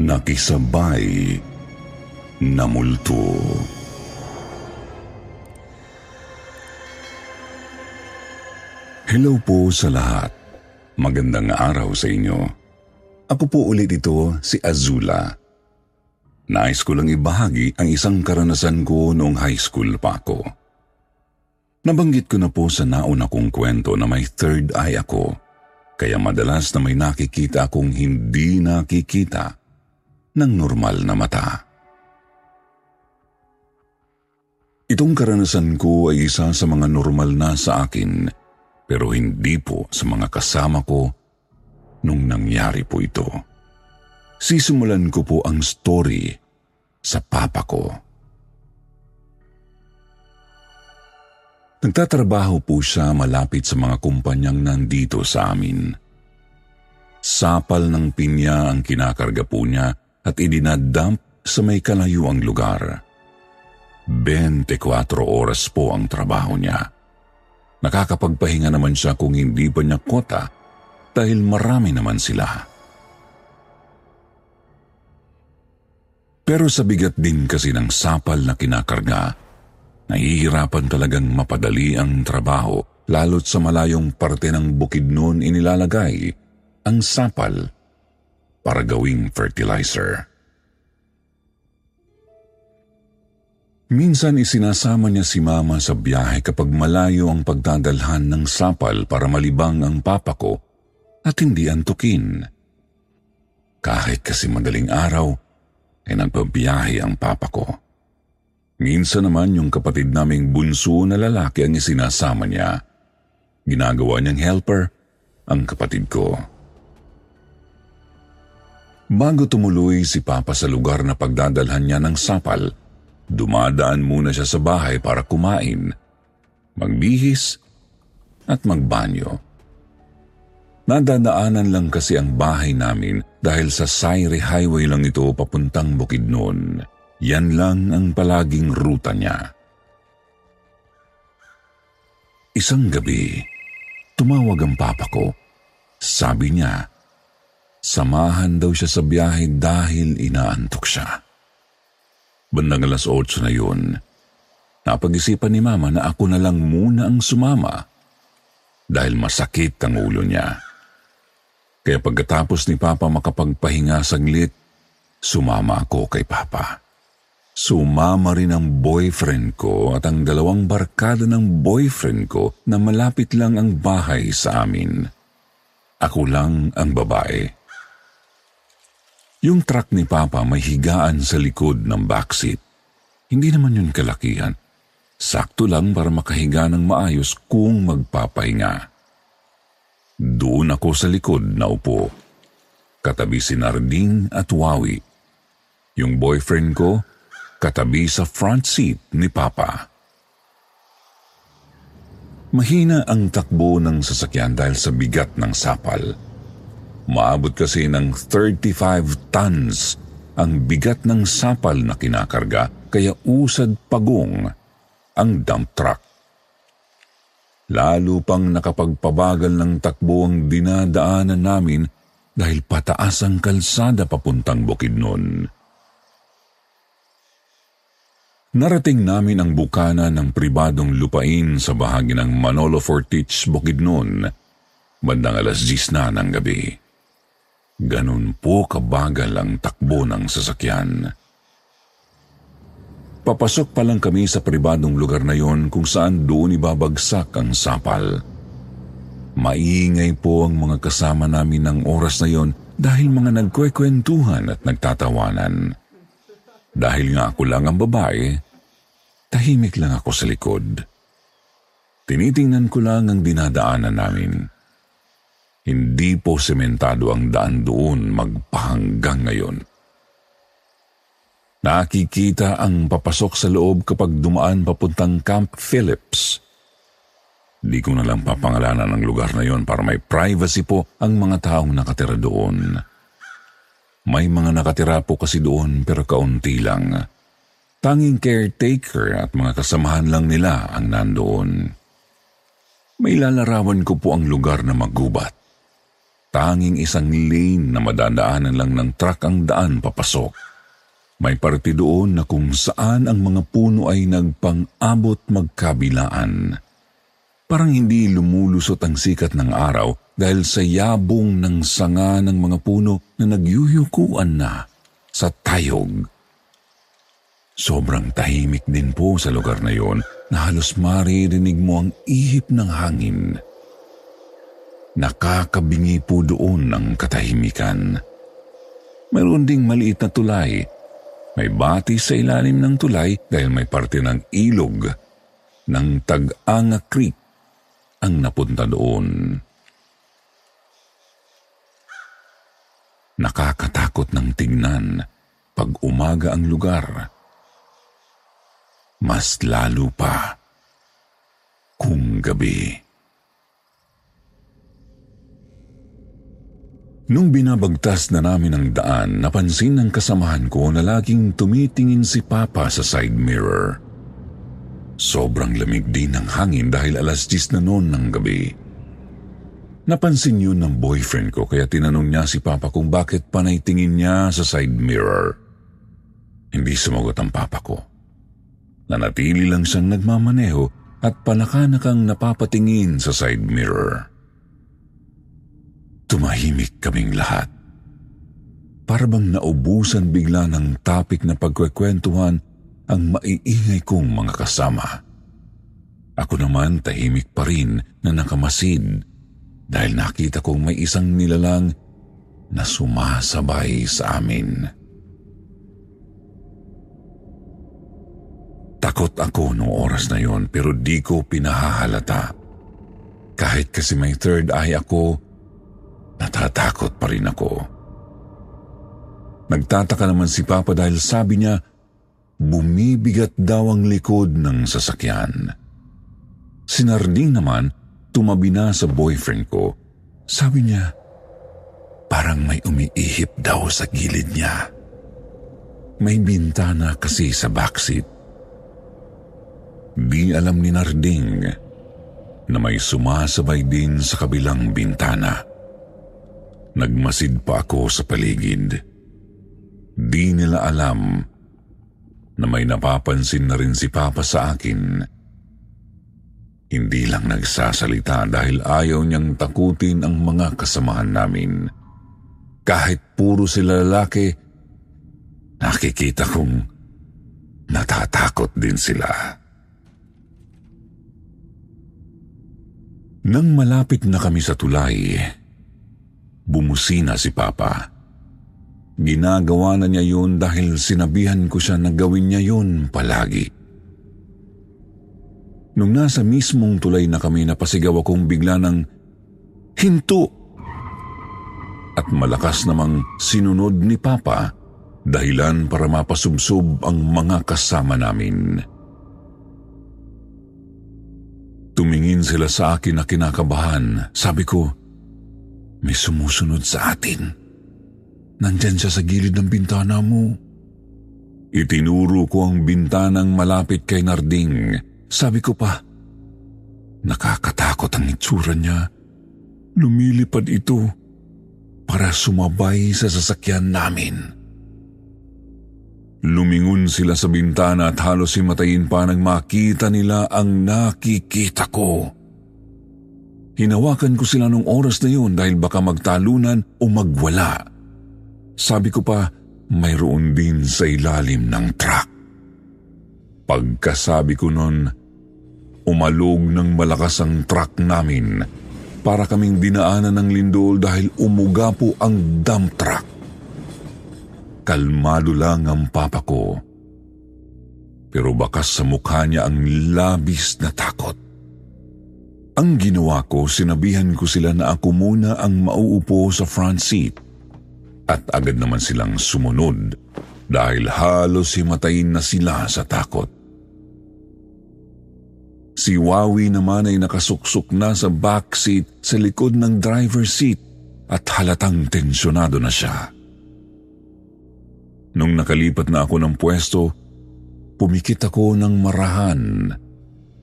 Nakisabay na multo. Hello po sa lahat. Magandang araw sa inyo. Ako po ulit ito, si Azula. Nais ko lang ibahagi ang isang karanasan ko noong high school pa ako. Nabanggit ko na po sa nauna kong kwento na may third eye ako, kaya madalas na may nakikita akong hindi nakikita ng normal na mata. Itong karanasan ko ay isa sa mga normal na sa akin pero hindi po sa mga kasama ko nung nangyari po ito. Sisimulan ko po ang story sa papa ko. Nagtatrabaho po siya malapit sa mga kumpanyang nandito sa amin. Sapal ng pinya ang kinakarga po niya at idinadump sa may kalayuang lugar. 24 oras po ang trabaho niya. Nakakapagpahinga naman siya kung hindi pa niya kota dahil marami naman sila. Pero sa bigat din kasi ng sapal na kinakarga, nahihirapan talagang mapadali ang trabaho lalo't sa malayong parte ng bukid noon inilalagay ang sapal para gawing fertilizer. Minsan isinasama niya si mama sa biyahe kapag malayo ang pagdadalhan ng sapal para malibang ang papa ko at hindi antukin. Kahit kasi madaling araw, ay nagpabiyahe ang papa ko. Minsan naman yung kapatid naming bunso na lalaki ang isinasama niya. Ginagawa niyang helper ang kapatid ko. Bago tumuloy si Papa sa lugar na pagdadalhan niya ng sapal, dumadaan muna siya sa bahay para kumain, magbihis at magbanyo. Nadadaanan lang kasi ang bahay namin dahil sa Sayre Highway lang ito papuntang Bukidnon. Yan lang ang palaging ruta niya. Isang gabi, tumawag ang papa ko. Sabi niya, Samahan daw siya sa biyahe dahil inaantok siya. Bandang alas 8 na yun, napag-isipan ni Mama na ako na lang muna ang sumama dahil masakit ang ulo niya. Kaya pagkatapos ni Papa makapagpahinga saglit, sumama ako kay Papa. Sumama rin ang boyfriend ko at ang dalawang barkada ng boyfriend ko na malapit lang ang bahay sa amin. Ako lang ang babae. Yung truck ni Papa may higaan sa likod ng backseat. Hindi naman yun kalakihan. Sakto lang para makahiga ng maayos kung magpapahinga. Doon ako sa likod na upo. Katabi si Nardine at Wawi. Yung boyfriend ko, katabi sa front seat ni Papa. Mahina ang takbo ng sasakyan dahil sa bigat ng sapal. Maabot kasi ng 35 tons ang bigat ng sapal na kinakarga kaya usad pagong ang dump truck. Lalo pang nakapagpabagal ng takbo ang dinadaanan namin dahil pataas ang kalsada papuntang bukid noon. Narating namin ang bukana ng pribadong lupain sa bahagi ng Manolo Fortich, Bukidnon, bandang alas 10 na ng gabi. Ganun po kabagal ang takbo ng sasakyan. Papasok pa lang kami sa pribadong lugar na yon kung saan doon ibabagsak ang sapal. Maingay po ang mga kasama namin ng oras na yon dahil mga nagkwekwentuhan at nagtatawanan. Dahil nga ako lang ang babae, Tahimik lang ako sa likod. Tinitingnan ko lang ang dinadaanan namin. Hindi po sementado ang daan doon magpahanggang ngayon. Nakikita ang papasok sa loob kapag dumaan papuntang Camp Phillips. Di ko na lang papangalanan ang lugar na yon para may privacy po ang mga taong nakatira doon. May mga nakatira po kasi doon pero kaunti lang. Tanging caretaker at mga kasamahan lang nila ang nandoon. May lalarawan ko po ang lugar na magubat. Tanging isang lane na madadaanan lang ng truck ang daan papasok. May parte doon na kung saan ang mga puno ay nagpang-abot magkabilaan. Parang hindi lumulusot ang sikat ng araw dahil sa yabong ng sanga ng mga puno na nagyuyukuan na sa tayog. Sobrang tahimik din po sa lugar na yon na halos maririnig mo ang ihip ng hangin. Nakakabingi po doon ang katahimikan. Mayroon ding maliit na tulay. May bati sa ilalim ng tulay dahil may parte ng ilog ng Tag-Anga Creek ang napunta doon. Nakakatakot ng tingnan pag umaga ang lugar mas lalo pa kung gabi. Nung binabagtas na namin ang daan, napansin ng kasamahan ko na laging tumitingin si Papa sa side mirror. Sobrang lamig din ng hangin dahil alas 10 na noon ng gabi. Napansin yun ng boyfriend ko kaya tinanong niya si Papa kung bakit panay tingin niya sa side mirror. Hindi sumagot ang Papa ko. Nanatili lang siyang nagmamaneho at panakanakang napapatingin sa side mirror. Tumahimik kaming lahat. Para bang naubusan bigla ng topic na pagkwekwentuhan ang maiingay kong mga kasama. Ako naman tahimik pa rin na nakamasid dahil nakita kong may isang nilalang na sumasabay sa amin. Takot ako noong oras na yon pero di ko pinahahalata. Kahit kasi may third eye ako, natatakot pa rin ako. Nagtataka naman si Papa dahil sabi niya, bumibigat daw ang likod ng sasakyan. Si Narding naman, tumabi na sa boyfriend ko. Sabi niya, parang may umiihip daw sa gilid niya. May bintana kasi sa backseat. Di alam ni Narding na may sumasabay din sa kabilang bintana. Nagmasid pa ako sa paligid. Di nila alam na may napapansin na rin si Papa sa akin. Hindi lang nagsasalita dahil ayaw niyang takutin ang mga kasamahan namin. Kahit puro sila lalaki, nakikita kong natatakot din sila. Nang malapit na kami sa tulay, bumusina si Papa. Ginagawa na niya yun dahil sinabihan ko siya na gawin niya yun palagi. Nung nasa mismong tulay na kami, napasigaw akong bigla ng hinto. At malakas namang sinunod ni Papa dahilan para mapasubsob ang mga kasama namin. Tumingin sila sa akin na kinakabahan. Sabi ko, may sumusunod sa atin. Nandyan siya sa gilid ng bintana mo. Itinuro ko ang bintanang malapit kay Narding. Sabi ko pa, nakakatakot ang itsura niya. Lumilipad ito para sumabay sa sasakyan namin. Lumingon sila sa bintana at halos himatayin pa nang makita nila ang nakikita ko. Hinawakan ko sila nung oras na yun dahil baka magtalunan o magwala. Sabi ko pa, mayroon din sa ilalim ng truck. Pagkasabi ko nun, umalog ng malakas ang truck namin para kaming dinaanan ng lindol dahil umuga po ang dump truck. Kalmado lang ang papa ko. pero bakas sa mukha niya ang labis na takot. Ang ginawa ko, sinabihan ko sila na ako muna ang mauupo sa front seat at agad naman silang sumunod dahil halos himatayin na sila sa takot. Si Wawi naman ay nakasuksok na sa backseat sa likod ng driver seat at halatang tensyonado na siya. Nung nakalipat na ako ng pwesto, pumikit ako ng marahan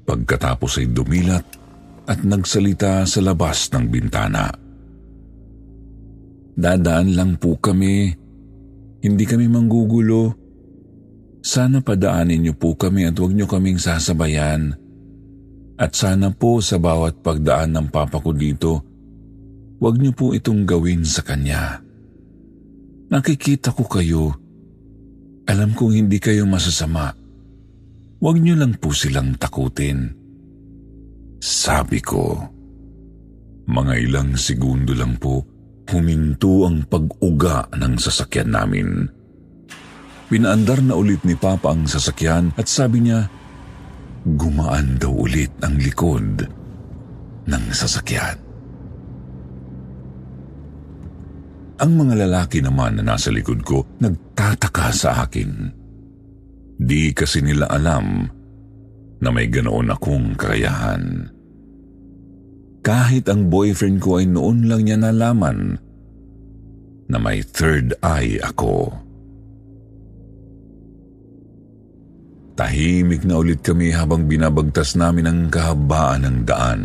pagkatapos ay dumilat at nagsalita sa labas ng bintana. Dadaan lang po kami. Hindi kami manggugulo. Sana padaanin niyo po kami at huwag niyo kaming sasabayan. At sana po sa bawat pagdaan ng papa ko dito, huwag niyo po itong gawin sa kanya. Nakikita ko kayo. Alam kong hindi kayo masasama. Huwag niyo lang po silang takutin. Sabi ko, mga ilang segundo lang po, huminto ang pag-uga ng sasakyan namin. Pinaandar na ulit ni Papa ang sasakyan at sabi niya, gumaan daw ulit ang likod ng sasakyan. Ang mga lalaki naman na nasa likod ko nagtataka sa akin. Di kasi nila alam na may ganoon akong kakayahan. Kahit ang boyfriend ko ay noon lang niya nalaman na may third eye ako. Tahimik na ulit kami habang binabagtas namin ang kahabaan ng daan.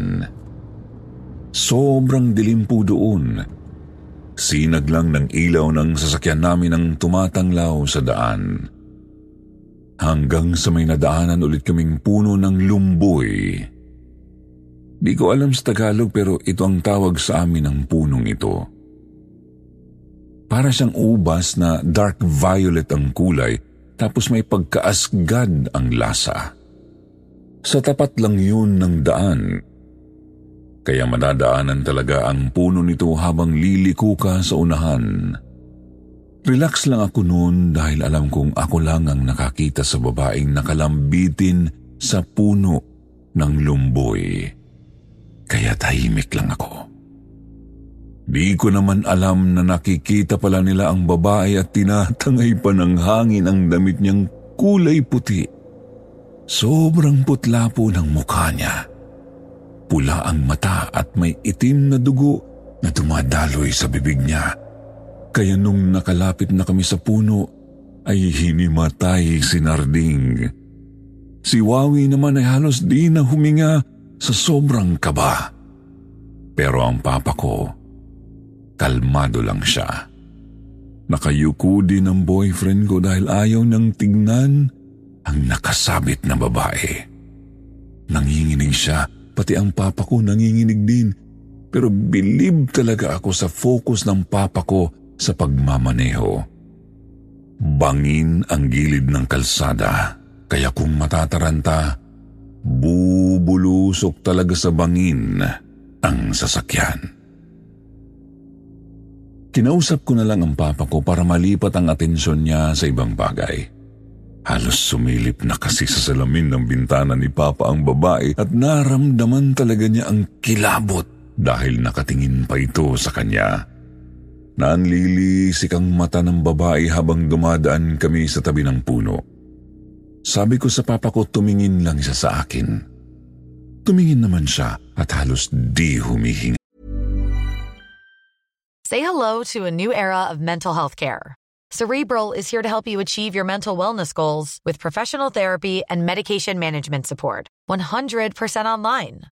Sobrang dilim po doon. Sinag lang ng ilaw ng sasakyan namin ang tumatanglaw sa daan. Hanggang sa may nadaanan ulit kaming puno ng lumboy. Di ko alam sa Tagalog pero ito ang tawag sa amin ng punong ito. Para siyang ubas na dark violet ang kulay tapos may pagkaasgad ang lasa. Sa tapat lang yun ng daan. Kaya madadaanan talaga ang puno nito habang liliko ka sa unahan. Relax lang ako noon dahil alam kong ako lang ang nakakita sa babaeng nakalambitin sa puno ng lumboy. Kaya tahimik lang ako. Di ko naman alam na nakikita pala nila ang babae at tinatangay pa ng hangin ang damit niyang kulay puti. Sobrang putla po ng mukha niya. Pula ang mata at may itim na dugo na dumadaloy sa bibig niya. Kaya nung nakalapit na kami sa puno, ay hinimatay si Narding. Si Wawi naman ay halos di na huminga sa sobrang kaba. Pero ang papa ko, kalmado lang siya. Nakayuko din ang boyfriend ko dahil ayaw nang tignan ang nakasabit na babae. Nanginginig siya, pati ang papa ko nanginginig din. Pero bilib talaga ako sa focus ng papa ko sa pagmamaneho. Bangin ang gilid ng kalsada, kaya kung matataranta, bubulusok talaga sa bangin ang sasakyan. Kinausap ko na lang ang papa ko para malipat ang atensyon niya sa ibang bagay. Halos sumilip na kasi sa salamin ng bintana ni Papa ang babae at naramdaman talaga niya ang kilabot dahil nakatingin pa ito sa kanya. Nanlilisik ang mata ng babae habang dumadaan kami sa tabi ng puno. Sabi ko sa papa ko tumingin lang siya sa akin. Tumingin naman siya at halos di humihinga. Say hello to a new era of mental health care. Cerebral is here to help you achieve your mental wellness goals with professional therapy and medication management support. 100% online.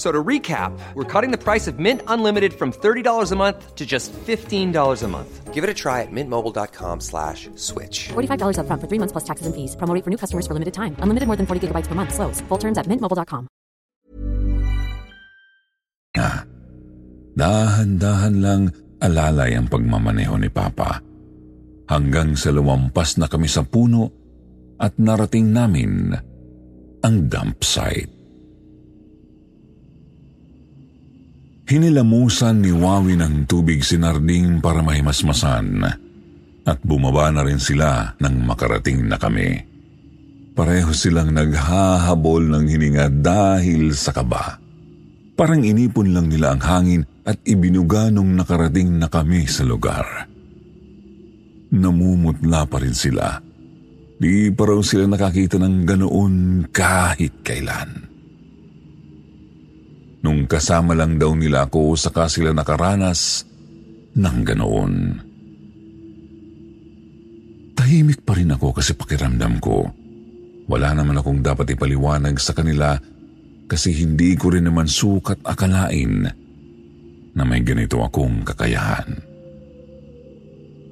So to recap, we're cutting the price of Mint Unlimited from $30 a month to just $15 a month. Give it a try at mintmobile.com slash switch. $45 up front for three months plus taxes and fees. Promo for new customers for limited time. Unlimited more than 40 gigabytes per month. Slows. Full terms at mintmobile.com. nga. Dahan-dahan lang alalay ang pagmamaneho ni Papa. Hanggang sa lumampas na kami sa puno at narating namin ang dump site. Hinilamusan ni Wawi ng tubig si Narding para mahimasmasan at bumaba na rin sila nang makarating na kami. Pareho silang naghahabol ng hininga dahil sa kaba. Parang inipon lang nila ang hangin at ibinuga nung nakarating na kami sa lugar. Namumutla pa rin sila. Di pa raw sila nakakita ng ganoon kahit kailan. Nung kasama lang daw nila ako saka sila nakaranas ng ganoon. Tahimik pa rin ako kasi pakiramdam ko. Wala naman akong dapat ipaliwanag sa kanila kasi hindi ko rin naman sukat akalain na may ganito akong kakayahan.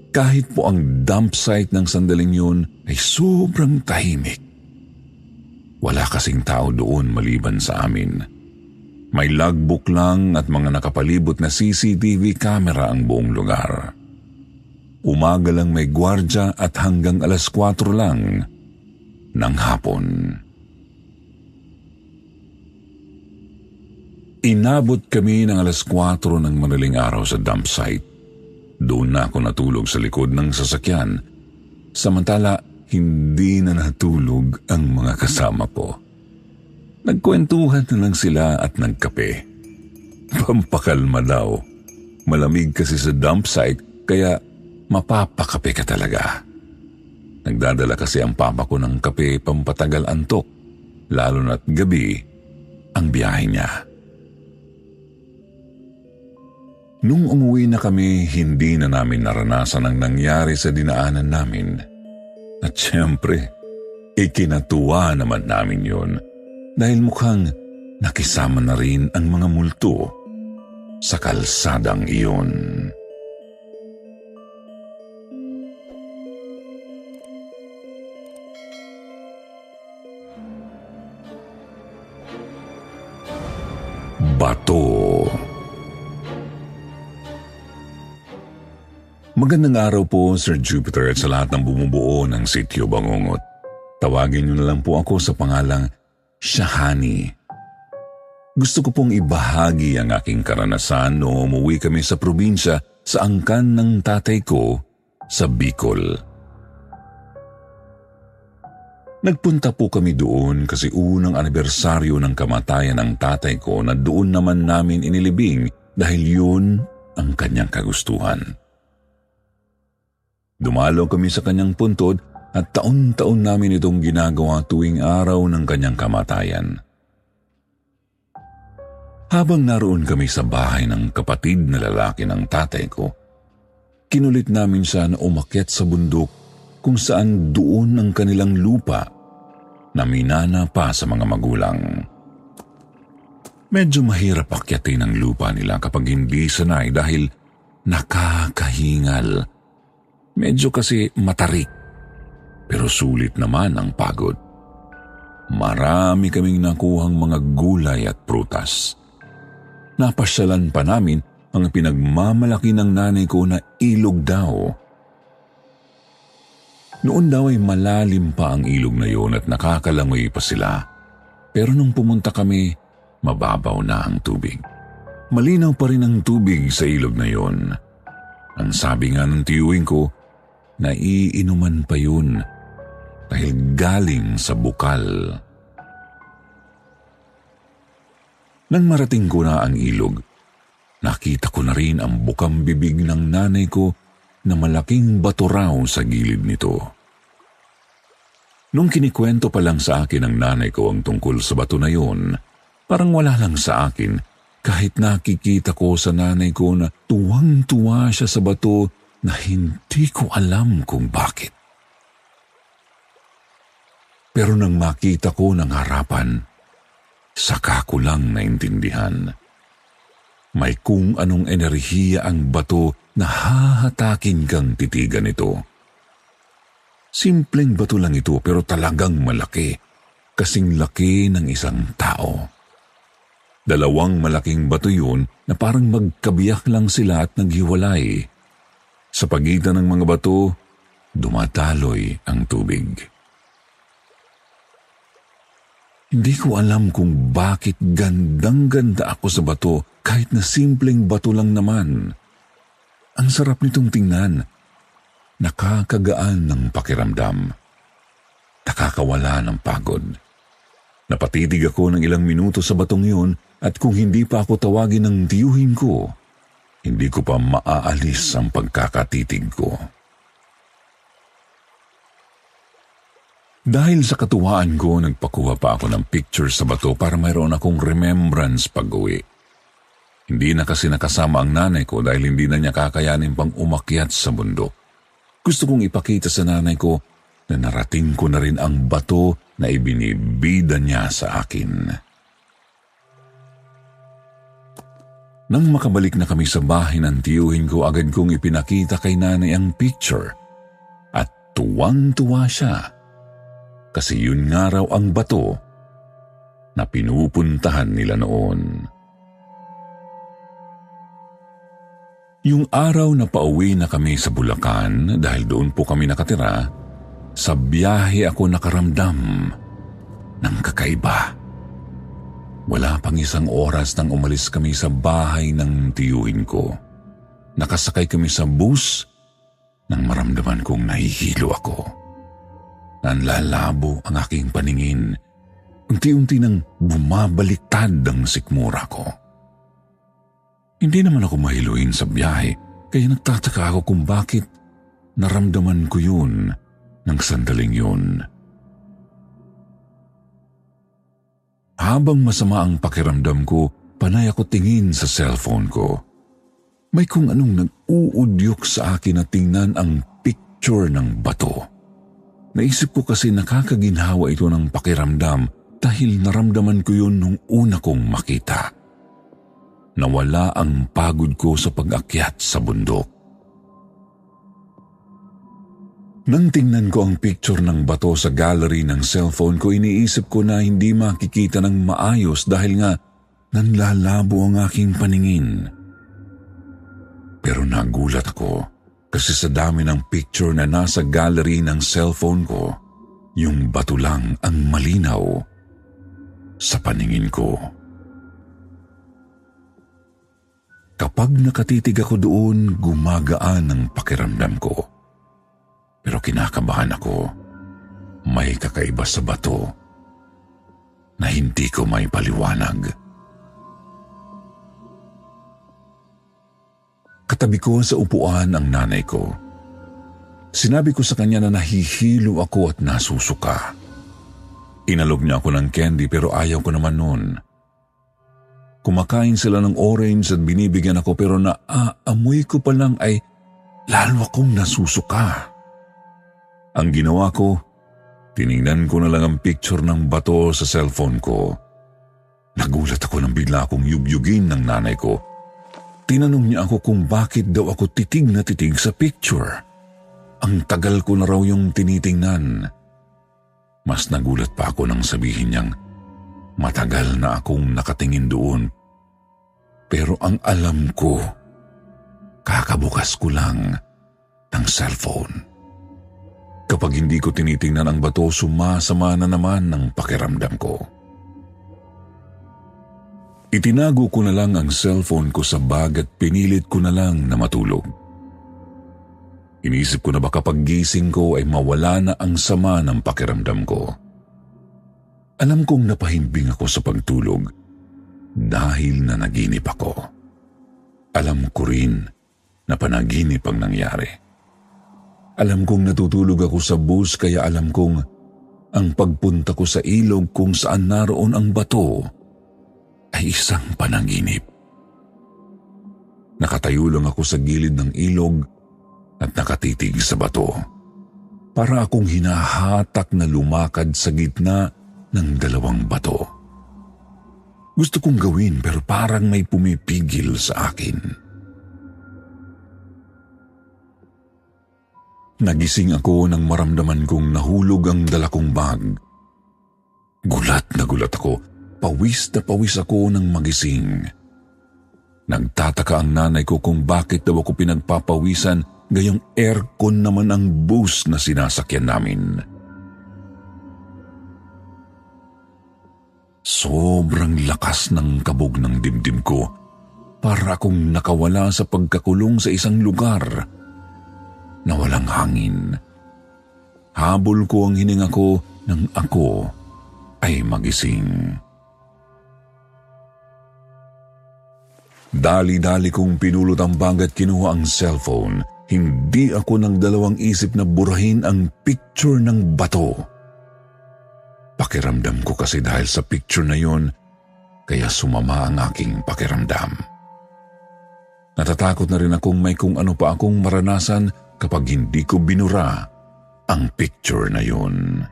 Kahit po ang dump site ng sandaling yun ay sobrang tahimik. Wala kasing tao doon maliban sa amin. May logbook lang at mga nakapalibot na CCTV camera ang buong lugar. Umaga lang may gwardya at hanggang alas 4 lang ng hapon. Inabot kami ng alas 4 ng madaling araw sa dump site. Doon na ako natulog sa likod ng sasakyan. Samantala, hindi na natulog ang mga kasama ko. Nagkwentuhan na lang sila at nagkape. Pampakalma daw. Malamig kasi sa dump site, kaya mapapakape ka talaga. Nagdadala kasi ang papa ko ng kape pampatagal antok, lalo na't gabi ang biyahe niya. Nung umuwi na kami, hindi na namin naranasan ang nangyari sa dinaanan namin. At siyempre, ikinatuwa naman namin yon dahil mukhang nakisama na rin ang mga multo sa kalsadang iyon. Bato Magandang araw po, Sir Jupiter, at sa lahat ng bumubuo ng sityo Bangungot. Tawagin niyo na lang po ako sa pangalang Shahani. Gusto ko pong ibahagi ang aking karanasan no umuwi kami sa probinsya sa angkan ng tatay ko sa Bicol. Nagpunta po kami doon kasi unang anibersaryo ng kamatayan ng tatay ko na doon naman namin inilibing dahil yun ang kanyang kagustuhan. Dumalo kami sa kanyang puntod at taon-taon namin itong ginagawa tuwing araw ng kanyang kamatayan. Habang naroon kami sa bahay ng kapatid na lalaki ng tatay ko, kinulit namin siya na umakyat sa bundok kung saan doon ang kanilang lupa na minana pa sa mga magulang. Medyo mahirap akyatin ang lupa nila kapag hindi sanay dahil nakakahingal Medyo kasi matarik. Pero sulit naman ang pagod. Marami kaming nakuhang mga gulay at prutas. Napasyalan pa namin ang pinagmamalaki ng nanay ko na ilog daw. Noon daw ay malalim pa ang ilog na yon at nakakalangoy pa sila. Pero nung pumunta kami, mababaw na ang tubig. Malinaw pa rin ang tubig sa ilog na yon. Ang sabi nga ng tiyuing ko, naiinuman pa yun dahil galing sa bukal. Nang marating ko na ang ilog, nakita ko na rin ang bukang bibig ng nanay ko na malaking bato raw sa gilid nito. Nung kinikwento pa lang sa akin ng nanay ko ang tungkol sa bato na yun, parang wala lang sa akin kahit nakikita ko sa nanay ko na tuwang-tuwa siya sa bato na hindi ko alam kung bakit. Pero nang makita ko ng harapan, saka ko lang naintindihan. May kung anong enerhiya ang bato na hahatakin kang titigan ito. Simpleng bato lang ito pero talagang malaki, kasing laki ng isang tao. Dalawang malaking bato yun na parang magkabiyak lang sila at naghiwalay. Sa pagitan ng mga bato, dumataloy ang tubig. Hindi ko alam kung bakit gandang-ganda ako sa bato kahit na simpleng bato lang naman. Ang sarap nitong tingnan. Nakakagaan ng pakiramdam. Nakakawala ng pagod. Napatitig ako ng ilang minuto sa batong yun at kung hindi pa ako tawagin ng tiyuhin ko, hindi ko pa maaalis ang pagkakatitig ko. Dahil sa katuwaan ko, nagpakuha pa ako ng picture sa bato para mayroon akong remembrance pag-uwi. Hindi na kasi nakasama ang nanay ko dahil hindi na niya kakayanin pang umakyat sa bundok. Gusto kong ipakita sa nanay ko na narating ko na rin ang bato na ibinibida niya sa akin. Nang makabalik na kami sa bahay ng tiyuhin ko, agad kong ipinakita kay nanay ang picture at tuwang-tuwa siya kasi yun nga raw ang bato na pinupuntahan nila noon. Yung araw na pauwi na kami sa Bulacan dahil doon po kami nakatira, sa biyahe ako nakaramdam ng kakaiba. Wala pang isang oras nang umalis kami sa bahay ng tiyuhin ko. Nakasakay kami sa bus nang maramdaman kong nahihilo ako. Nanlalabo ang aking paningin. Unti-unti nang bumabaliktad ang sikmura ko. Hindi naman ako mahiluin sa biyahe, kaya nagtataka ako kung bakit naramdaman ko yun ng sandaling yun. Habang masama ang pakiramdam ko, panay ako tingin sa cellphone ko. May kung anong nag-uudyok sa akin na tingnan ang picture ng bato. Naisip ko kasi nakakaginhawa ito ng pakiramdam dahil naramdaman ko yun nung una kong makita. Nawala ang pagod ko sa pag-akyat sa bundok. Nang tingnan ko ang picture ng bato sa gallery ng cellphone ko, iniisip ko na hindi makikita ng maayos dahil nga nanlalabo ang aking paningin. Pero nagulat ako kasi sa dami ng picture na nasa gallery ng cellphone ko, yung bato lang ang malinaw sa paningin ko. Kapag nakatitig ako doon, gumagaan ang pakiramdam ko. Pero kinakabahan ako. May kakaiba sa bato na hindi ko may paliwanag. Katabi ko sa upuan ang nanay ko. Sinabi ko sa kanya na nahihilo ako at nasusuka. Inalog niya ako ng candy pero ayaw ko naman noon. Kumakain sila ng orange at binibigyan ako pero naaamoy ko pa lang ay lalo akong nasusuka. Ang ginawa ko, tiningnan ko na lang ang picture ng bato sa cellphone ko. Nagulat ako nang bigla akong yugyugin ng nanay ko Tinanong niya ako kung bakit daw ako titig na titig sa picture. Ang tagal ko na raw yung tinitingnan. Mas nagulat pa ako nang sabihin niyang matagal na akong nakatingin doon. Pero ang alam ko, kakabukas ko lang ng cellphone. Kapag hindi ko tinitingnan ang bato, sumasama na naman ng pakiramdam ko. Itinago ko na lang ang cellphone ko sa bag at pinilit ko na lang na matulog. Inisip ko na baka paggising ko ay mawala na ang sama ng pakiramdam ko. Alam kong napahimbing ako sa pagtulog dahil na naginip ako. Alam ko rin na panaginip ang nangyari. Alam kong natutulog ako sa bus kaya alam kong ang pagpunta ko sa ilog kung saan naroon ang bato ay isang panaginip. Nakatayo lang ako sa gilid ng ilog at nakatitig sa bato. Para akong hinahatak na lumakad sa gitna ng dalawang bato. Gusto kong gawin pero parang may pumipigil sa akin. Nagising ako nang maramdaman kong nahulog ang dalakong bag. Gulat na gulat ako. Pawis na pawis ako nang magising. Nagtataka ang nanay ko kung bakit daw ako pinagpapawisan gayong aircon naman ang bus na sinasakyan namin. Sobrang lakas ng kabog ng dibdib ko para akong nakawala sa pagkakulong sa isang lugar na walang hangin. Habol ko ang hininga ko nang ako ay magising. Dali-dali kong pinulot ang bag at kinuha ang cellphone. Hindi ako nagdalawang isip na burahin ang picture ng bato. Pakiramdam ko kasi dahil sa picture na yon, kaya sumama ang aking pakiramdam. Natatakot na rin akong may kung ano pa akong maranasan kapag hindi ko binura ang picture na yun.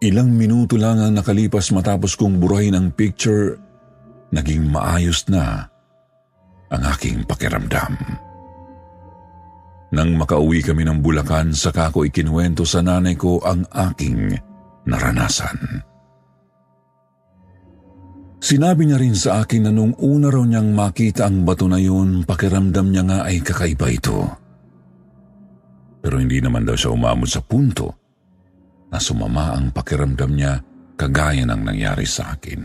Ilang minuto lang ang nakalipas matapos kong burahin ang picture, naging maayos na ang aking pakiramdam. Nang makauwi kami ng Bulacan, saka ko ikinuwento sa nanay ko ang aking naranasan. Sinabi niya rin sa akin na nung una raw niyang makita ang bato na yun, pakiramdam niya nga ay kakaiba ito. Pero hindi naman daw siya umamot sa punto na sumama ang pakiramdam niya kagaya ng nangyari sa akin.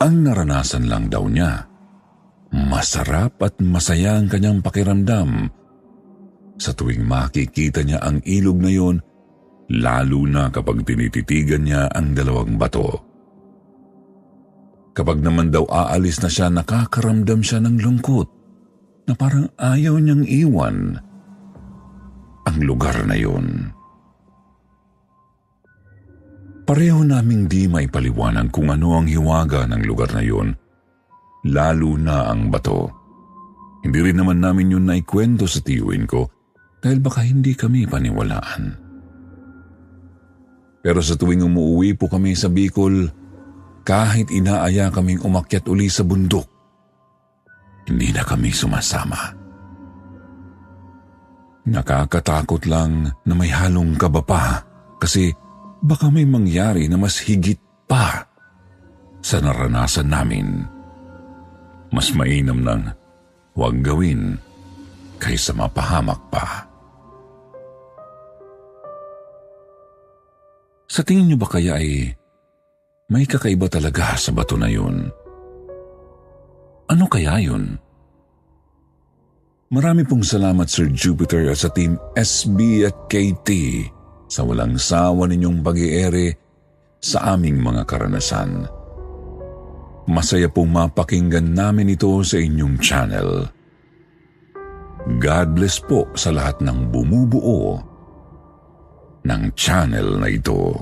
Ang naranasan lang daw niya, masarap at masaya ang kanyang pakiramdam sa tuwing makikita niya ang ilog na yun, lalo na kapag tinititigan niya ang dalawang bato. Kapag naman daw aalis na siya, nakakaramdam siya ng lungkot na parang ayaw niyang iwan ang lugar na yun. Pareho naming di may paliwanag kung ano ang hiwaga ng lugar na yun, lalo na ang bato. Hindi rin naman namin yun naikwento sa tiyuin ko dahil baka hindi kami paniwalaan. Pero sa tuwing umuwi po kami sa Bicol, kahit inaaya kaming umakyat uli sa bundok, hindi na kami sumasama. Nakakatakot lang na may halong kaba pa kasi baka may mangyari na mas higit pa sa naranasan namin. Mas mainam nang huwag gawin kaysa mapahamak pa. Sa tingin niyo ba kaya ay may kakaiba talaga sa bato na yun. Ano kaya yun? Marami pong salamat Sir Jupiter at sa Team SB at KT sa walang sawa ninyong pag-iere sa aming mga karanasan. Masaya pong mapakinggan namin ito sa inyong channel. God bless po sa lahat ng bumubuo ng channel na ito.